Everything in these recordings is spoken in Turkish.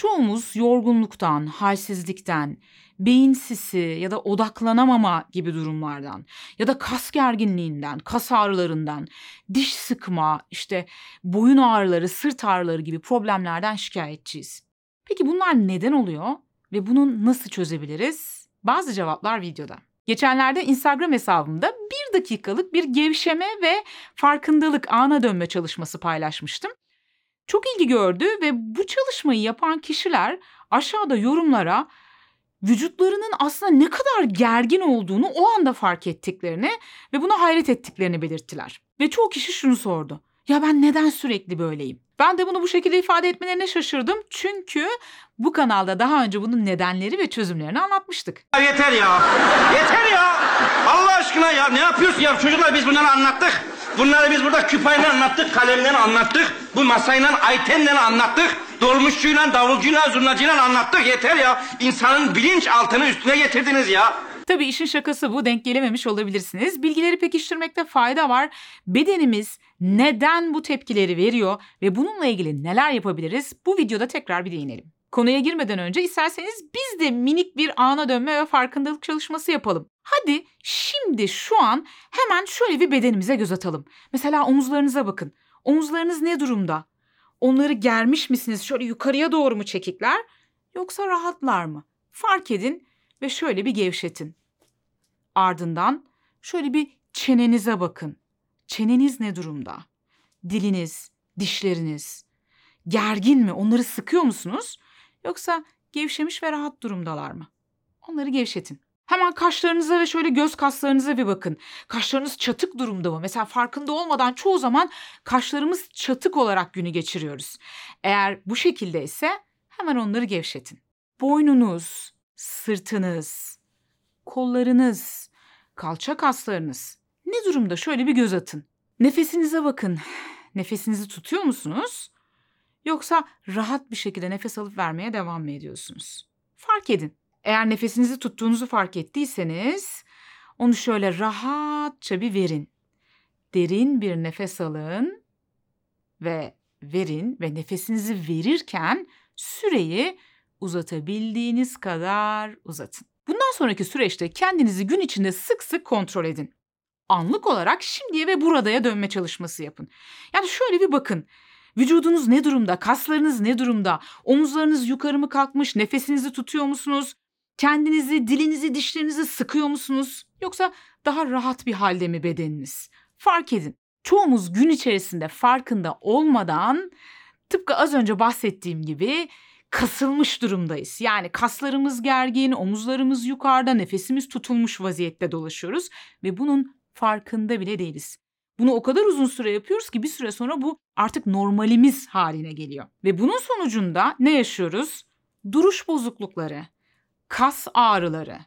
Çoğumuz yorgunluktan, halsizlikten, beyin sisi ya da odaklanamama gibi durumlardan ya da kas gerginliğinden, kas ağrılarından, diş sıkma, işte boyun ağrıları, sırt ağrıları gibi problemlerden şikayetçiyiz. Peki bunlar neden oluyor ve bunu nasıl çözebiliriz? Bazı cevaplar videoda. Geçenlerde Instagram hesabımda bir dakikalık bir gevşeme ve farkındalık ana dönme çalışması paylaşmıştım. Çok ilgi gördü ve bu çalışmayı yapan kişiler aşağıda yorumlara vücutlarının aslında ne kadar gergin olduğunu o anda fark ettiklerini ve buna hayret ettiklerini belirttiler. Ve çoğu kişi şunu sordu. Ya ben neden sürekli böyleyim? Ben de bunu bu şekilde ifade etmelerine şaşırdım. Çünkü bu kanalda daha önce bunun nedenleri ve çözümlerini anlatmıştık. Ya yeter ya. Yeter ya. Allah aşkına ya. Ne yapıyorsun ya? Çocuklar biz bunları anlattık. Bunları biz burada küpayla anlattık, kalemle anlattık. Bu masayla, aytenle anlattık. Dolmuşçuyla, davulcuyla, zurnacıyla anlattık. Yeter ya. İnsanın bilinç altını üstüne getirdiniz ya. Tabii işin şakası bu denk gelememiş olabilirsiniz. Bilgileri pekiştirmekte fayda var. Bedenimiz neden bu tepkileri veriyor ve bununla ilgili neler yapabiliriz? Bu videoda tekrar bir değinelim. Konuya girmeden önce isterseniz biz de minik bir ana dönme ve farkındalık çalışması yapalım. Hadi şimdi şu an hemen şöyle bir bedenimize göz atalım. Mesela omuzlarınıza bakın. Omuzlarınız ne durumda? Onları germiş misiniz? Şöyle yukarıya doğru mu çekikler? Yoksa rahatlar mı? Fark edin ve şöyle bir gevşetin. Ardından şöyle bir çenenize bakın. Çeneniz ne durumda? Diliniz, dişleriniz gergin mi? Onları sıkıyor musunuz? Yoksa gevşemiş ve rahat durumdalar mı? Onları gevşetin. Hemen kaşlarınıza ve şöyle göz kaslarınıza bir bakın. Kaşlarınız çatık durumda mı? Mesela farkında olmadan çoğu zaman kaşlarımız çatık olarak günü geçiriyoruz. Eğer bu şekilde ise hemen onları gevşetin. Boynunuz, sırtınız, kollarınız, kalça kaslarınız ne durumda? Şöyle bir göz atın. Nefesinize bakın. Nefesinizi tutuyor musunuz? Yoksa rahat bir şekilde nefes alıp vermeye devam mı ediyorsunuz? Fark edin. Eğer nefesinizi tuttuğunuzu fark ettiyseniz onu şöyle rahatça bir verin. Derin bir nefes alın ve verin ve nefesinizi verirken süreyi uzatabildiğiniz kadar uzatın. Bundan sonraki süreçte kendinizi gün içinde sık sık kontrol edin. Anlık olarak şimdiye ve buradaya dönme çalışması yapın. Yani şöyle bir bakın. Vücudunuz ne durumda? Kaslarınız ne durumda? Omuzlarınız yukarı mı kalkmış? Nefesinizi tutuyor musunuz? Kendinizi, dilinizi, dişlerinizi sıkıyor musunuz? Yoksa daha rahat bir halde mi bedeniniz? Fark edin. Çoğumuz gün içerisinde farkında olmadan tıpkı az önce bahsettiğim gibi kasılmış durumdayız. Yani kaslarımız gergin, omuzlarımız yukarıda, nefesimiz tutulmuş vaziyette dolaşıyoruz ve bunun farkında bile değiliz. Bunu o kadar uzun süre yapıyoruz ki bir süre sonra bu artık normalimiz haline geliyor. Ve bunun sonucunda ne yaşıyoruz? Duruş bozuklukları, kas ağrıları,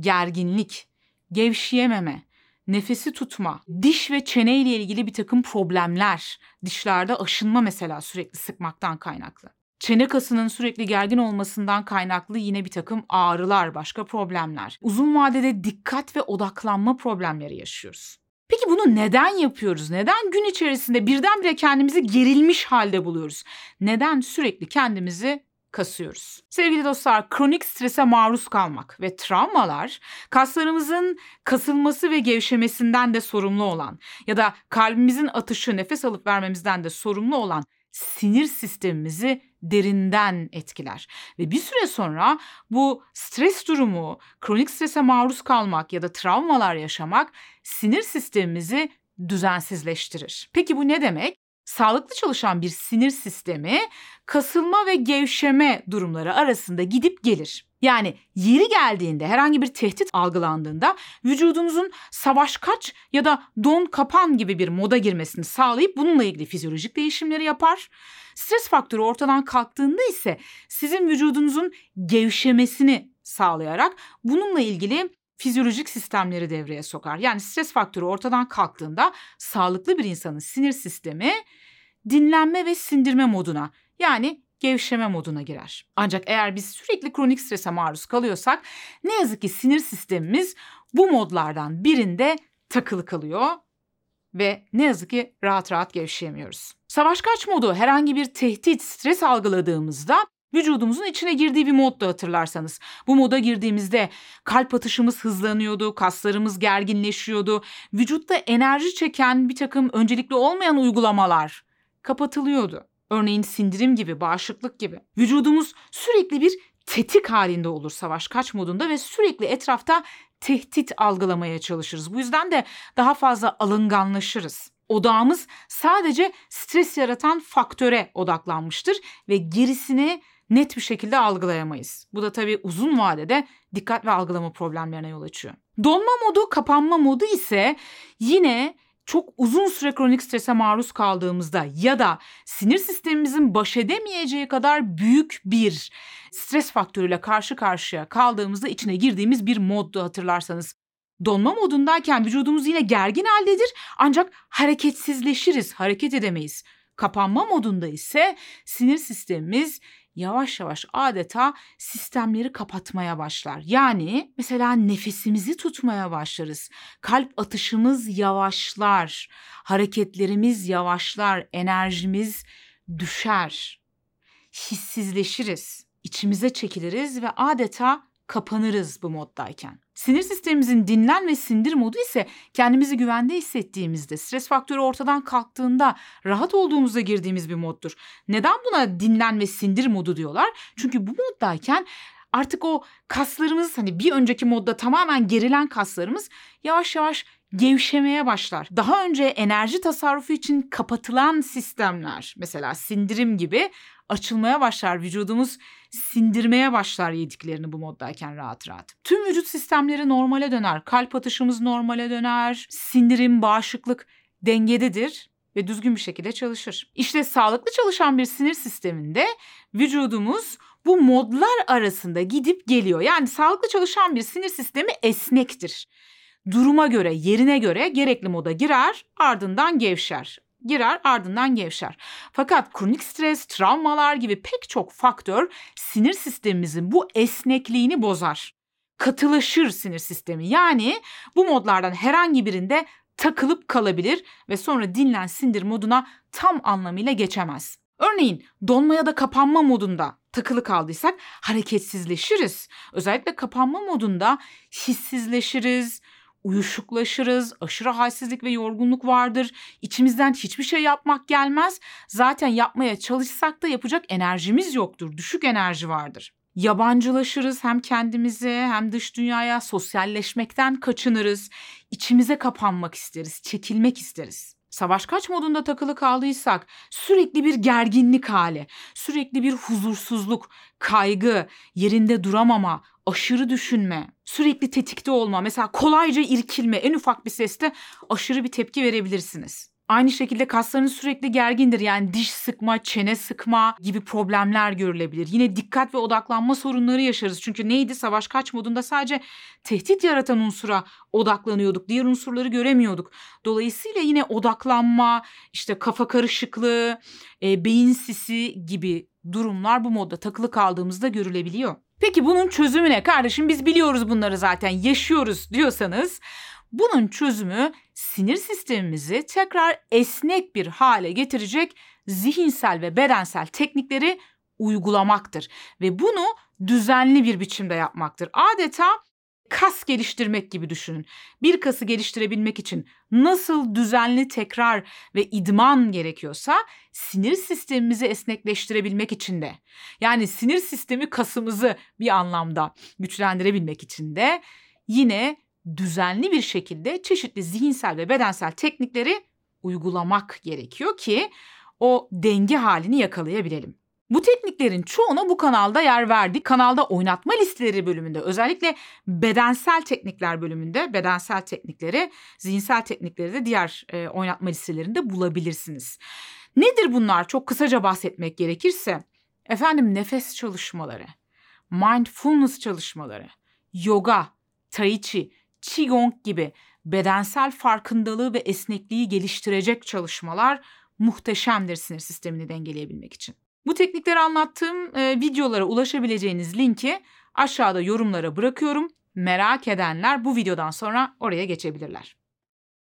gerginlik, gevşeyememe, nefesi tutma, diş ve çene ile ilgili bir takım problemler, dişlerde aşınma mesela sürekli sıkmaktan kaynaklı. Çene kasının sürekli gergin olmasından kaynaklı yine bir takım ağrılar, başka problemler. Uzun vadede dikkat ve odaklanma problemleri yaşıyoruz. Peki bunu neden yapıyoruz? Neden gün içerisinde birdenbire kendimizi gerilmiş halde buluyoruz? Neden sürekli kendimizi kasıyoruz? Sevgili dostlar, kronik strese maruz kalmak ve travmalar kaslarımızın kasılması ve gevşemesinden de sorumlu olan ya da kalbimizin atışı, nefes alıp vermemizden de sorumlu olan sinir sistemimizi derinden etkiler. Ve bir süre sonra bu stres durumu, kronik strese maruz kalmak ya da travmalar yaşamak sinir sistemimizi düzensizleştirir. Peki bu ne demek? Sağlıklı çalışan bir sinir sistemi kasılma ve gevşeme durumları arasında gidip gelir. Yani yeri geldiğinde herhangi bir tehdit algılandığında vücudunuzun savaş kaç ya da don kapan gibi bir moda girmesini sağlayıp bununla ilgili fizyolojik değişimleri yapar. Stres faktörü ortadan kalktığında ise sizin vücudunuzun gevşemesini sağlayarak bununla ilgili fizyolojik sistemleri devreye sokar. Yani stres faktörü ortadan kalktığında sağlıklı bir insanın sinir sistemi dinlenme ve sindirme moduna yani gevşeme moduna girer. Ancak eğer biz sürekli kronik strese maruz kalıyorsak ne yazık ki sinir sistemimiz bu modlardan birinde takılı kalıyor ve ne yazık ki rahat rahat gevşeyemiyoruz. Savaş kaç modu herhangi bir tehdit, stres algıladığımızda Vücudumuzun içine girdiği bir moddu hatırlarsanız. Bu moda girdiğimizde kalp atışımız hızlanıyordu, kaslarımız gerginleşiyordu. Vücutta enerji çeken bir takım öncelikli olmayan uygulamalar kapatılıyordu. Örneğin sindirim gibi, bağışıklık gibi. Vücudumuz sürekli bir tetik halinde olur savaş kaç modunda ve sürekli etrafta tehdit algılamaya çalışırız. Bu yüzden de daha fazla alınganlaşırız. Odağımız sadece stres yaratan faktöre odaklanmıştır ve gerisini net bir şekilde algılayamayız. Bu da tabii uzun vadede dikkat ve algılama problemlerine yol açıyor. Donma modu, kapanma modu ise yine çok uzun süre kronik strese maruz kaldığımızda ya da sinir sistemimizin baş edemeyeceği kadar büyük bir stres faktörüyle karşı karşıya kaldığımızda içine girdiğimiz bir moddu hatırlarsanız. Donma modundayken vücudumuz yine gergin haldedir ancak hareketsizleşiriz, hareket edemeyiz. Kapanma modunda ise sinir sistemimiz yavaş yavaş adeta sistemleri kapatmaya başlar. Yani mesela nefesimizi tutmaya başlarız. Kalp atışımız yavaşlar, hareketlerimiz yavaşlar, enerjimiz düşer. Hissizleşiriz, içimize çekiliriz ve adeta kapanırız bu moddayken. Sinir sistemimizin dinlen ve sindir modu ise kendimizi güvende hissettiğimizde, stres faktörü ortadan kalktığında, rahat olduğumuzda girdiğimiz bir moddur. Neden buna dinlen ve sindir modu diyorlar? Çünkü bu moddayken artık o kaslarımız hani bir önceki modda tamamen gerilen kaslarımız yavaş yavaş gevşemeye başlar. Daha önce enerji tasarrufu için kapatılan sistemler mesela sindirim gibi açılmaya başlar. Vücudumuz sindirmeye başlar yediklerini bu moddayken rahat rahat. Tüm vücut sistemleri normale döner. Kalp atışımız normale döner. Sindirim, bağışıklık dengededir ve düzgün bir şekilde çalışır. İşte sağlıklı çalışan bir sinir sisteminde vücudumuz bu modlar arasında gidip geliyor. Yani sağlıklı çalışan bir sinir sistemi esnektir. Duruma göre, yerine göre gerekli moda girer, ardından gevşer girer ardından gevşer. Fakat kronik stres, travmalar gibi pek çok faktör sinir sistemimizin bu esnekliğini bozar. Katılaşır sinir sistemi. Yani bu modlardan herhangi birinde takılıp kalabilir ve sonra dinlen sindir moduna tam anlamıyla geçemez. Örneğin donma ya da kapanma modunda takılı kaldıysak hareketsizleşiriz. Özellikle kapanma modunda hissizleşiriz, uyuşuklaşırız, aşırı halsizlik ve yorgunluk vardır. İçimizden hiçbir şey yapmak gelmez. Zaten yapmaya çalışsak da yapacak enerjimiz yoktur. Düşük enerji vardır. Yabancılaşırız hem kendimize hem dış dünyaya sosyalleşmekten kaçınırız. İçimize kapanmak isteriz, çekilmek isteriz. Savaş kaç modunda takılı kaldıysak sürekli bir gerginlik hali, sürekli bir huzursuzluk, kaygı, yerinde duramama, aşırı düşünme, sürekli tetikte olma, mesela kolayca irkilme, en ufak bir seste aşırı bir tepki verebilirsiniz. Aynı şekilde kaslarınız sürekli gergindir. Yani diş sıkma, çene sıkma gibi problemler görülebilir. Yine dikkat ve odaklanma sorunları yaşarız. Çünkü neydi? Savaş kaç modunda sadece tehdit yaratan unsura odaklanıyorduk. Diğer unsurları göremiyorduk. Dolayısıyla yine odaklanma, işte kafa karışıklığı, e, beyin sisi gibi durumlar bu modda takılı kaldığımızda görülebiliyor. Peki bunun çözümü ne? Kardeşim biz biliyoruz bunları zaten yaşıyoruz diyorsanız bunun çözümü sinir sistemimizi tekrar esnek bir hale getirecek zihinsel ve bedensel teknikleri uygulamaktır ve bunu düzenli bir biçimde yapmaktır. Adeta kas geliştirmek gibi düşünün. Bir kası geliştirebilmek için nasıl düzenli tekrar ve idman gerekiyorsa sinir sistemimizi esnekleştirebilmek için de yani sinir sistemi kasımızı bir anlamda güçlendirebilmek için de yine düzenli bir şekilde çeşitli zihinsel ve bedensel teknikleri uygulamak gerekiyor ki o denge halini yakalayabilelim. Bu tekniklerin çoğuna bu kanalda yer verdik. Kanalda oynatma listeleri bölümünde özellikle bedensel teknikler bölümünde bedensel teknikleri, zihinsel teknikleri de diğer e, oynatma listelerinde bulabilirsiniz. Nedir bunlar? Çok kısaca bahsetmek gerekirse efendim nefes çalışmaları, mindfulness çalışmaları, yoga, tai chi, qigong gibi bedensel farkındalığı ve esnekliği geliştirecek çalışmalar muhteşemdir sinir sistemini dengeleyebilmek için. Bu teknikleri anlattığım e, videolara ulaşabileceğiniz linki aşağıda yorumlara bırakıyorum. Merak edenler bu videodan sonra oraya geçebilirler.